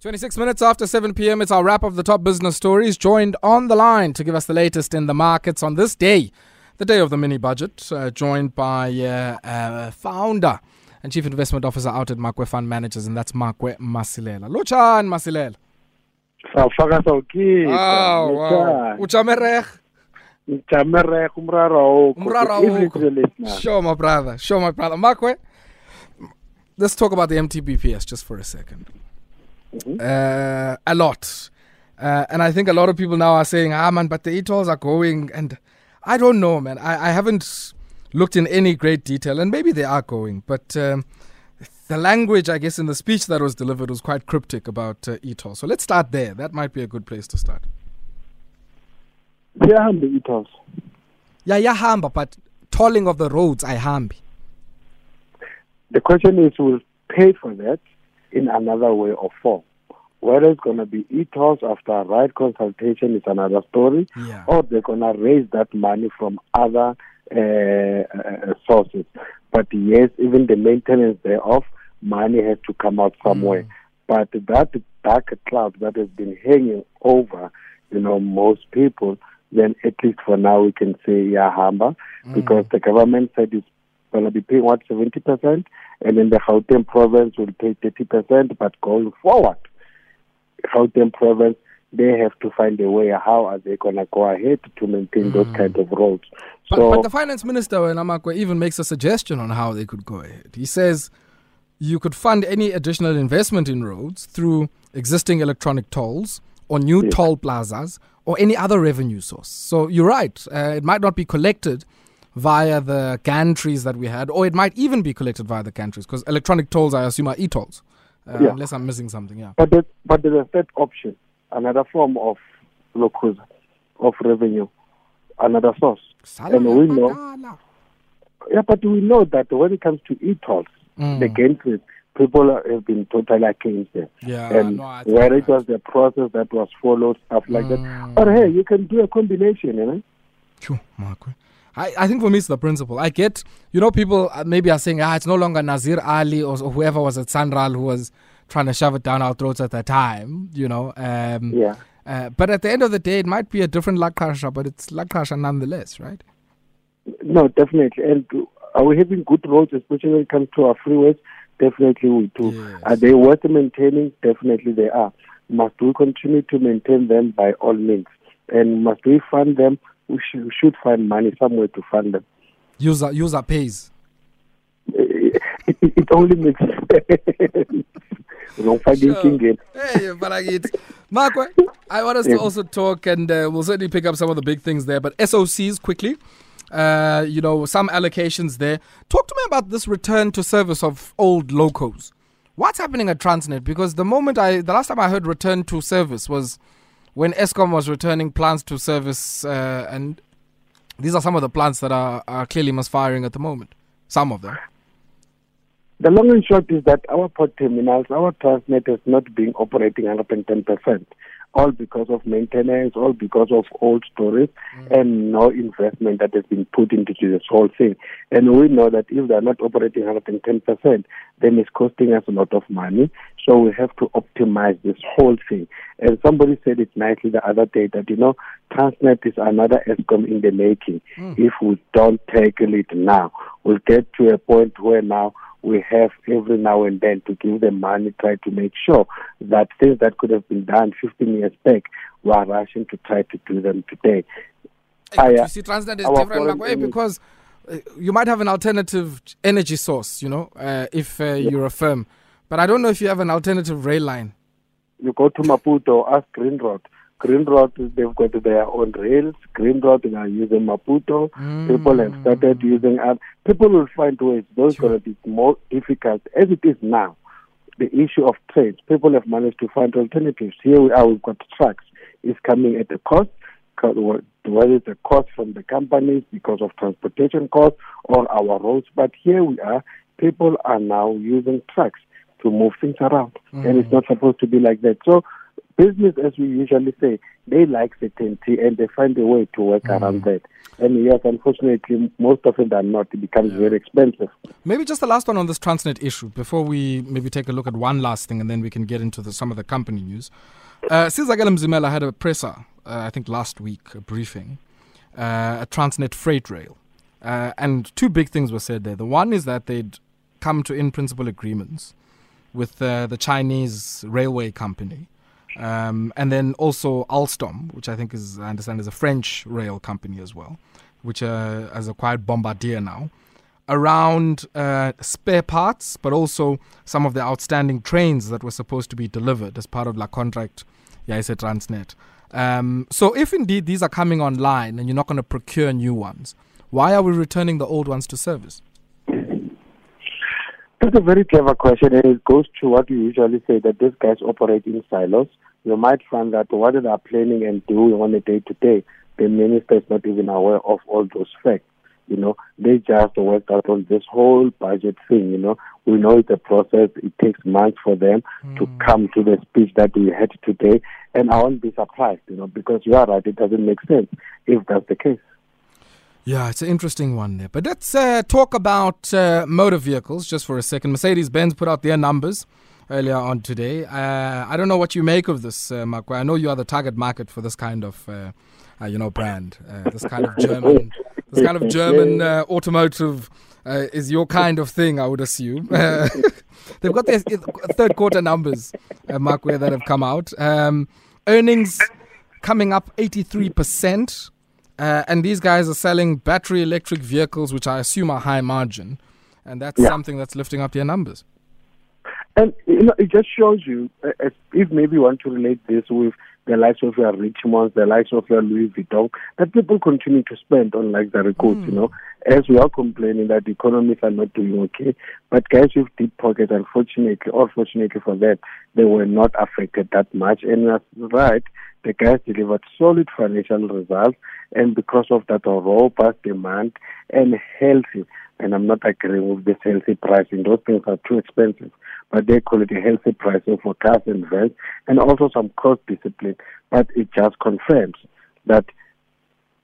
26 minutes after 7 p.m., it's our wrap of the top business stories. Joined on the line to give us the latest in the markets on this day, the day of the mini budget, uh, joined by uh, uh, founder and chief investment officer out at Makwe Fund Managers, and that's Makwe Masilela. Lochan Masilela. Oh, wow. Uchamerech. jamerek umraro awukho Umraro Even awukho. to the. Sure, my brother. Sure, my brother. Makwe, let's talk about the MTBPS just for a 2nd Mhm. Uh, a lot. Uh, and I think a lot of people now are saying, ah, man, but the e-tolls are going. And I don't know, man. I, I haven't looked in any great detail, and maybe they are going. But um, the language, I guess, in the speech that was delivered was quite cryptic about uh. So let's start there. That might be a good place to start. ziyahambe i-tolls Yeah, yeah, hamba, but tolling of the roads, I hambi. the question is we'll pay for that in another way or form whether it's going to be e-tolls after a right consultation is another story Yeah. or they're going to raise that money from other uh, uh, sources. But yes, even the maintenance thereof, money has to come out somewhere. But that dark cloud that has been hanging over, you know, most people, then at least for now we can say Yahamba, because the government said it's going to be paying what, 70%, and then the Gauteng province will pay 30%, but going forward, Gauteng province, they have to find a way how are they going to go ahead to maintain those kind of roads. But, so but the finance minister, Namakwe, even makes a suggestion on how they could go ahead. He says you could fund any additional investment in roads through existing electronic tolls or new Yes. toll plazas or any other revenue source. So you're right. Uh, it might not be collected via the gantries that we had, or it might even be collected via the gantries because electronic tolls, I assume, are e-tolls. Uh, Yeah. Unless I'm missing something, yeah. But there, but there's a third option, another form of locus of revenue, another source. And we know- Yeah, but we know that when it comes to e-tolls, Mm. the gantries, people have been totally against them. Yeah, and no, it was the process that was followed, stuff like that. Mm. But hey, you can do a combination, you know? Sure, Marco. I, I think for me it's the principle. I get, you know, people uh, maybe are saying, ah, it's no longer Nazir Ali or, or whoever was at SANRAL who was trying to shove it down our throats at the time, you know. Um, Yeah. uh, but at the end of the day, it might be a different Lakasha, but it's Lakasha nonetheless, right? No, definitely. And are we having good roads, especially when it comes to our freeways? Definitely we do. Yes. Are they worth maintaining? Definitely they are. Must we continue to maintain them by all means? And must we fund them? We should, we should find money somewhere to fund them. User user pays. It, it, it only makes sense. Ungangifaka Sure. Hey, but I get Marco. I want us to also talk, and uh, we'll certainly pick up some of the big things there. But SOCs quickly, uh, you know, some allocations there. Talk to me about this return to service of old locos. What's happening at Transnet? Because the moment I, the last time I heard return to service was when Eskom was returning plants to service, uh, and these are some of the plants that are, are clearly misfiring at the moment. Some of them. The long and short is that our port terminals, our Transnet has not being operating 110%, all because of maintenance, all because of old storage, and no investment that has been put into this whole thing. And we know that if they're not operating 110%, then it's costing us a lot of money. So we have to optimize this whole thing. And somebody said it nicely the other day that, you know, Transnet is another Eskom in the making. If we don't tackle it now, we'll get to a point where now we have every now and then to give them money, try to make sure that things that could have been done 15 years back, we are rushing to try to do them today. I, you see, Transnet is different like, way because uh, you might have an alternative energy source, you know, uh, if uh, you're a firm. But I don't know if you have an alternative rail line. You go to Maputo, ask Grindrod. Green Road, they've got their own rails. Grindrod, they are using Maputo. Mm. People have started using other. People will find ways. Those Sure. to be more difficult as it is now. The issue of trains, people have managed to find alternatives. Here we are, we've got trucks. It's coming at a cost. co- Whether it's a cost from the companies because of transportation costs or our roads, but here we are. People are now using trucks to move things around, and it's not supposed to be like that. So business, as we usually say, they like certainty and they find a way to work mm. around that. And yes, unfortunately, most of it are not. It becomes very expensive. Maybe just the last one on this Transnet issue before we maybe take a look at one last thing and then we can get into the, some of the company news. Uh, Mzimela had a presser, uh, I think last week, a briefing, uh, a Transnet freight rail. Uh, and two big things were said there. The one is that they'd come to in principle agreements with uh, the Chinese railway company. Um, and then also Alstom, which I think is, I understand, is a French rail company as well, which uh, has acquired Bombardier now, around uh, spare parts, but also some of the outstanding trains that were supposed to be delivered as part of la contract Yaise Transnet. Um, so if indeed these are coming online and you're not going to procure new ones, why are we returning the old ones to service? That's a very clever question, and it goes to what you usually say that these guys operate in silos. You might find that what they are planning and doing on a day to day, the minister is not even aware of all those facts. You know, they just worked out on this whole budget thing. You know, we know it's a process. It takes months for them mm. to come to the speech that we had today, and I won't be surprised. You know, because you are right. It doesn't make sense if that's the case. Yeah, it's an interesting one there. But let's uh, talk about uh, motor vehicles just for a second. Mercedes Benz put out their numbers earlier on today. Uh, I don't know what you make of this, uh, Makwe. I know you are the target market for this kind of, uh, uh you know, brand. Uh, this kind of German, this kind of German uh, automotive is your kind of thing, I would assume. they've got their third quarter numbers, uh, Makwe, that have come out. Um, earnings coming up 83 percent uh, and these guys are selling battery electric vehicles, which I assume are high margin. And that's yeah. something that's lifting up their numbers. And you know, it just shows you, uh, if maybe you want to relate this with the likes of your Richemont, the likes of your Louis Vuitton, that people continue to spend on luxury goods, mm. you know, as we are complaining that the economies are not doing okay. But guys with deep pockets, unfortunately, or fortunately for that, they were not affected that much. And that's right, the guys delivered solid financial results, and because of that robust demand and healthy, and I'm not agreeing with this healthy pricing, those things are too expensive, but they call it a healthy pricing for cars and vans, and also some cost discipline. But it just confirms that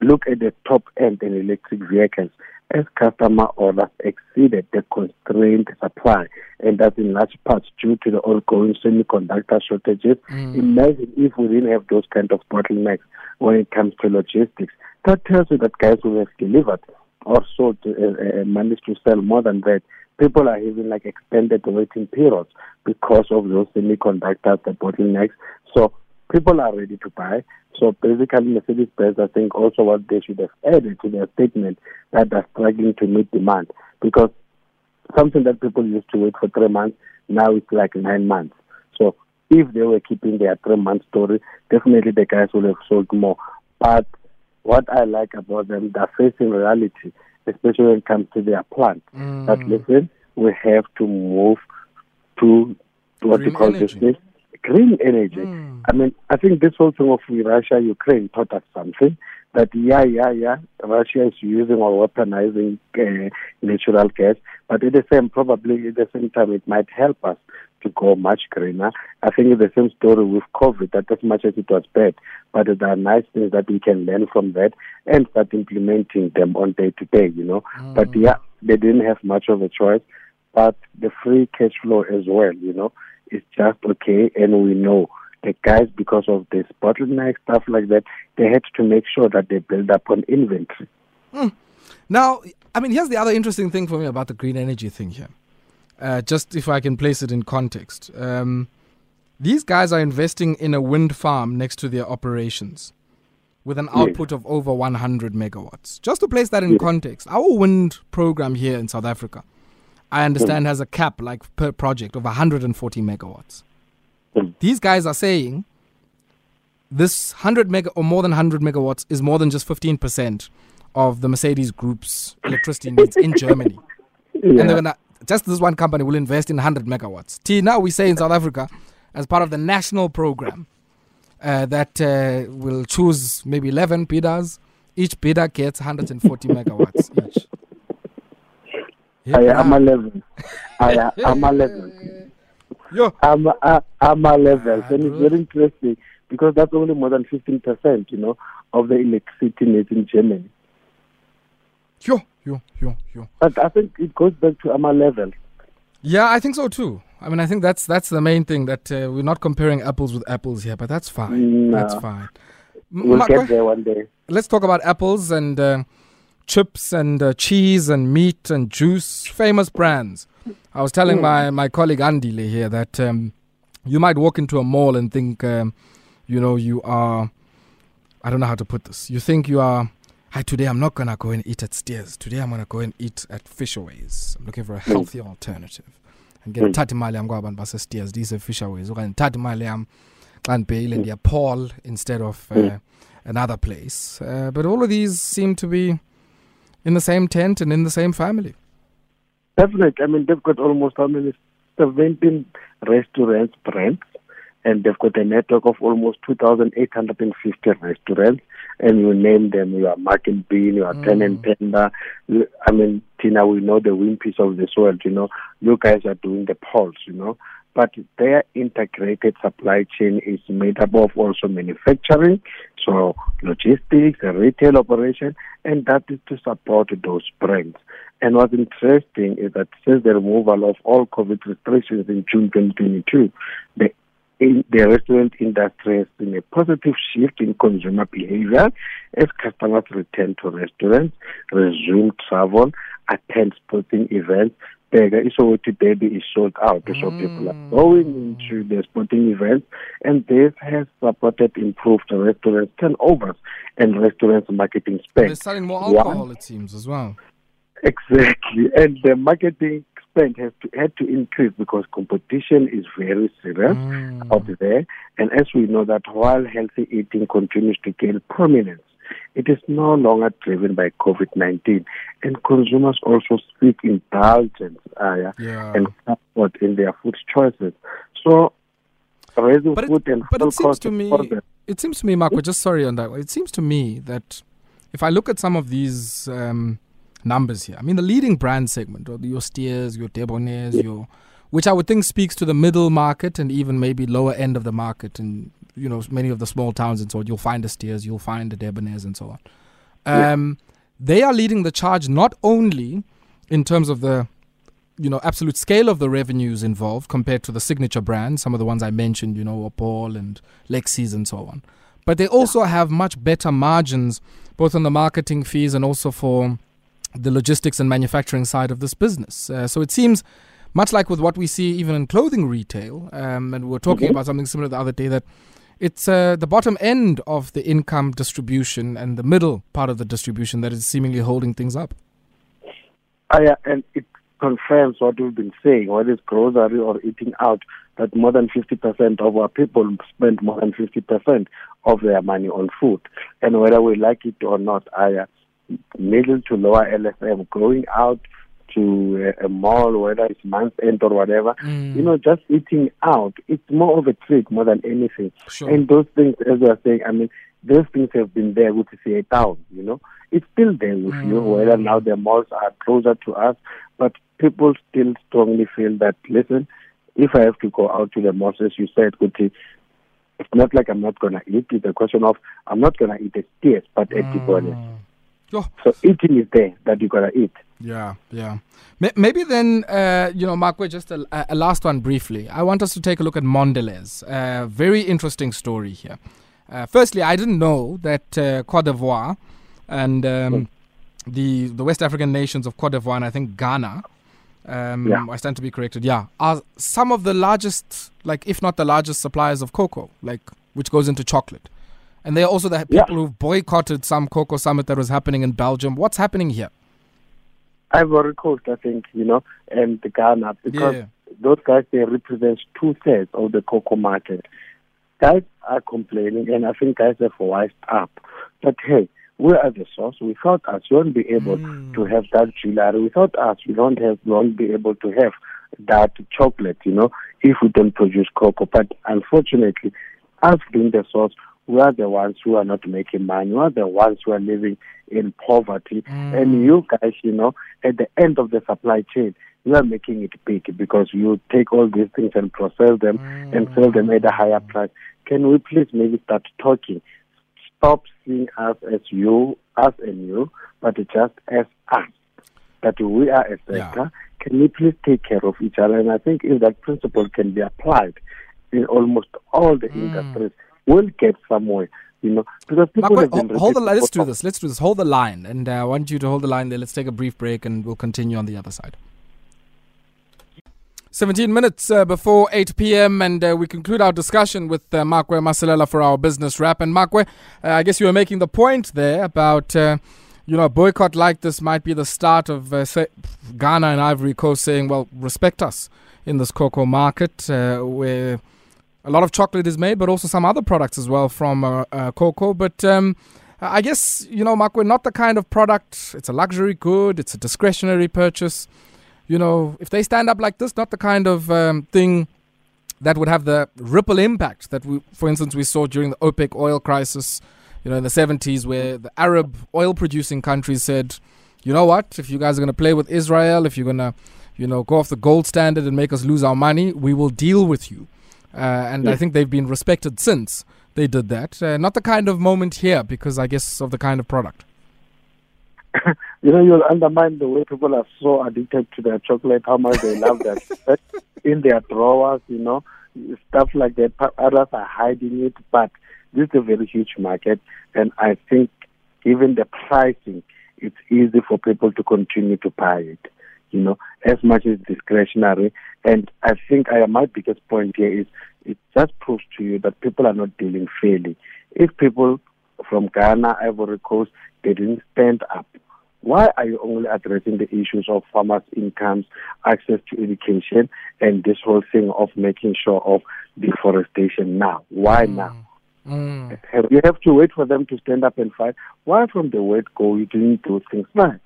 look at the top end in electric vehicles as customer orders exceeded the constrained supply, and that's in large part due to the ongoing semiconductor shortages. Mm. Imagine if we didn't have those kind of bottlenecks when it comes to logistics. That tells you that guys who have delivered or sold, uh, uh, managed to sell more than that. People are having like extended waiting periods because of those semiconductors, the bottlenecks. So people are ready to buy. So basically, Mercedes-Benz, I think also what they should have added to their statement that they're struggling to meet demand because something that people used to wait for three months, now it's like nine months. So if they were keeping their three-month story, definitely the guys would have sold more. But what I like about them, they're facing reality, especially when it comes to their plant. Mm. That listen, we have to move to what Green we call energy. this green energy. Mm. I mean, I think this whole thing of Russia Ukraine taught us something that yeah, yeah, yeah, Russia is using or weaponizing uh, natural gas, but at the same, probably at the same time, it might help us to go much greener. I think it's the same story with COVID, that as much as it was bad, but there are nice things that we can learn from that and start implementing them on day to day, you know. Mm. But yeah, they didn't have much of a choice, but the free cash flow as well, you know is just okay, and we know the guys, because of this bottleneck stuff like that, they had to make sure that they build up on inventory. Mm. Now, I mean, here's the other interesting thing for me about the green energy thing here. Uh, just if I can place it in context. Um, these guys are investing in a wind farm next to their operations with an output of over 100 megawatts. Just to place that in context, our wind program here in South Africa I understand, has a cap like per project of 140 megawatts. These guys are saying this 100 mega or more than 100 megawatts is more than just 15% of the Mercedes Group's electricity needs in Germany. Yeah. And they're gonna, just this one company will invest in 100 megawatts. T, now we say in South Africa, as part of the national program, uh, that uh, will choose maybe 11 bidders. Each bidder gets 140 megawatts each. I am 11. I am 11. Yo. AMA, uh, AMA levels. Ah, and it's very interesting because that's only more than 15%, you know, of the electricity needs in Germany. Yo, yo, yo, yo. But I think it goes back to AMA level. Yeah, I think so too. I mean, I think that's that's the main thing that uh, we're not comparing apples with apples here, but that's fine. No. That's fine. We'll Makwe, get there one day. let's talk about apples and uh, chips and uh, cheese and meat and juice, famous brands. I was telling my, my colleague Andile here that um, you might walk into a mall and think, um, you know, you are, I don't know how to put this. You think you are, hi, today I'm not going to go and eat at Steers. Today I'm going to go and eat at Fishaways. I'm looking for a healthy alternative. And get Mm. thatha imali yam kwaba base Steers, these are Fishaways. okanye ndithathe imali yam xa ndibhekile ndiya Paul instead of uh, another place. Uh, but all of these seem to be in the same tent and in the same family. Definitely. I mean, they've got almost how many? 17 restaurants brands, and they've got a network of almost 2,850 restaurants. And you name them, you are Mugg & Bean, you are Mm. Turn 'n Tender. I mean, Tina, we know the Wimpys of this world, you know. You guys are doing the polls, you know. But their integrated supply chain is made up of also manufacturing, so logistics, a retail operation, and that is to support those brands. And what's interesting is that since the removal of all COVID restrictions in June 2022, the in the restaurant industry has seen a positive shift in consumer behavior as customers return to restaurants, resume travel, attend sporting events. Bega Isowoti Derby is sold out, so people are Mm. going into the sporting events, and this has supported improved restaurant turnovers and restaurants marketing spend. They're selling more One- alcohol, it seems, as well. Exactly, and the marketing spend has to had to increase because competition is very serious Mm. out there. And as we know that while healthy eating continues to gain prominence, it is no longer driven by COVID nineteen, and consumers also seek indulgence uh, yeah, and comfort in their food choices. So. Raising But it- food and but it seems costs to me- It seems to me, Marco, just sorry on that. It seems to me that if I look at some of these um, numbers here, I mean, the leading brand segment, or your Steers, your Debonairs, your, which I would think speaks to the middle market and even maybe lower end of the market, and you know, many of the small towns and so on. You'll find the Steers, you'll find the Debonairs, and so on. Yeah. Um, They are leading the charge not only in terms of the you know absolute scale of the revenues involved compared to the signature brands, some of the ones I mentioned, you know, Opal and Lexis and so on. But they also have much better margins, both on the marketing fees and also for the logistics and manufacturing side of this business. Uh, so it seems much like with what we see even in clothing retail, um, and we were talking Mhm. about something similar the other day that it's uh, the bottom end of the income distribution and the middle part of the distribution that is seemingly holding things up. Ah, yeah, and it confirms what we've been saying, whether it's grocery or eating out, that more than 50% of our people spend more than 50% of their money on food. And whether we like it or not, I, middle to lower LSM, going out to a, a mall, whether it's month end or whatever, Mm. you know, just eating out, it's more of a treat more than anything. Sure. And those things, as we are saying, I mean, those things have been there with the town, you know. It's still there with you, Mm. whether now the malls are closer to us, but people still strongly feel that, listen, if I have to go out to the malls, as you said, Kuti, it's not like I'm not going to eat. It's a question of I'm not going to eat a steak, but at the Mm. So eating is there that you got to eat. Yeah, yeah. May- Maybe then, uh, you know, Mark, we're just a, a last one briefly. I want us to take a look at Mondelez. Uh, very interesting story here. Uh, firstly, I didn't know that uh, Cote d'Ivoire and um, the the West African nations of Cote d'Ivoire and I think Ghana, um, Yeah. I stand to be corrected, yeah, are some of the largest, like if not the largest suppliers of cocoa, like which goes into chocolate. And they are also the Yeah. people who've boycotted some cocoa summit that was happening in Belgium. What's happening here? Ivory Coast, I think, you know, and Ghana, because Yeah. those guys, they represent two thirds of the cocoa market. Guys are complaining, and I think guys have wised up. But hey, we are the source. Without us, you won't be able Mm. to have that jewelry. Without us, we don't have, we won't be able to have that chocolate, you know, if we don't produce cocoa. But unfortunately, us being the source, we are the ones who are not making money. We are the ones who are living in poverty. Mm. And you guys, you know, at the end of the supply chain, you are making it big because you take all these things and process them mm. and sell them at a higher price. Can we please maybe start talking? Stop seeing us as you, us and you, but just as us. That we are a sector. Yeah. Can we please take care of each other? And I think if that principle can be applied in almost all the mm. industries, we'll get somewhere you know, because people Mark, hold, hold the. Let's do this. Let's do this. Hold the line, and uh, I want you to hold the line there. Let's take a brief break, and we'll continue on the other side. 17 minutes uh, before 8 p.m., and uh, we conclude our discussion with uh, Makwe Masilela for our business wrap. And Makwe, uh, I guess you were making the point there about, uh, you know, a boycott like this might be the start of uh, say, Ghana and Ivory Coast saying, well, respect us in this cocoa market uh, where a lot of chocolate is made, but also some other products as well from cocoa. But um, I guess, you know, Mark, we're not the kind of product, it's a luxury good, it's a discretionary purchase you know, if they stand up like this, not the kind of um, thing that would have the ripple impact that we, for instance, we saw during the OPEC oil crisis, you know, in the 70s, where the Arab oil producing countries said, you know what, if you guys are going to play with Israel, if you're going to, you know, go off the gold standard and make us lose our money, we will deal with you. Uh, and yeah. I think they've been respected since they did that. Uh, not the kind of moment here because I guess of the kind of product. you know, you'll undermine the way people are so addicted to their chocolate, how much they love that in their drawers, you know, stuff like that. Others are hiding it, but this is a very huge market, and I think even the pricing, it's easy for people to continue to buy it. You know, as much as discretionary, and I think I, my biggest point here is it just proves to you that people are not dealing fairly. If people from Ghana, Ivory Coast, they didn't stand up why are you only addressing the issues of farmers' incomes, access to education, and this whole thing of making sure of deforestation now? Why mm. now? Mm. You have to wait for them to stand up and fight. Why from the word go you didn't do things right?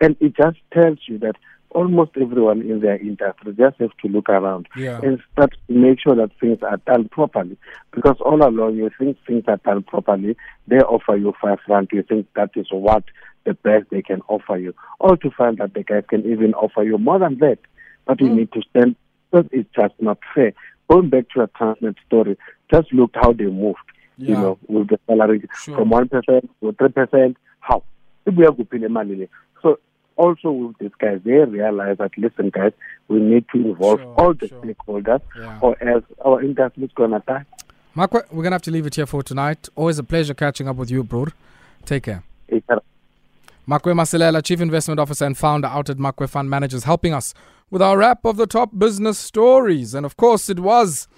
And it just tells you that almost everyone in their industry just have to look around yeah. and start to make sure that things are done properly. Because all along you think things are done properly, they offer you five rand, you think that is what the best they can offer you. All to find that the guys can even offer you more than that. But mm. you need to stand because it's just not fair. Going back to a Transnet story, just look how they moved, yeah. you know, with the salary sure. from one percent to three percent. How? So also with these guys, they realize that listen, guys, we need to involve sure, all the sure. stakeholders, yeah. or else our industry is gonna die. Makwe, we're gonna have to leave it here for tonight. Always a pleasure catching up with you, bro. Take care. Take care. Makwe Masilela, Chief Investment Officer and founder out at Makwe Fund Managers, helping us with our wrap of the top business stories. And of course, it was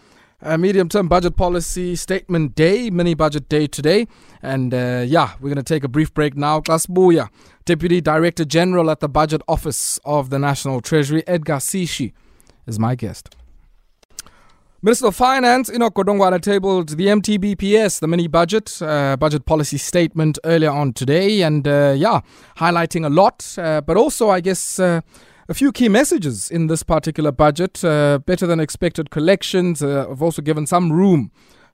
a medium term budget policy statement day, mini budget day today. And uh, yeah, we're going to take a brief break now. Klas Buya, Deputy Director General at the Budget Office of the National Treasury, Edgar Sishi, is my guest. Minister of Finance, Enoch Godongwana, tabled the MTBPS, the mini budget, uh, budget policy statement earlier on today, and uh, yeah, highlighting a lot, uh, but also, I guess, uh, a few key messages in this particular budget. Uh, better than expected collections uh, have also given some room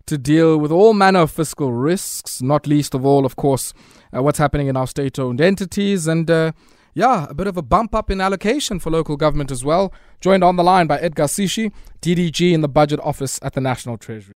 to deal with all manner of fiscal risks, not least of all, of course, what's happening in our state owned entities. And yeah, a bit of a bump up in allocation for local government as well. Joined on the line by Edgar Sishi, DDG in the Budget Office at the National Treasury.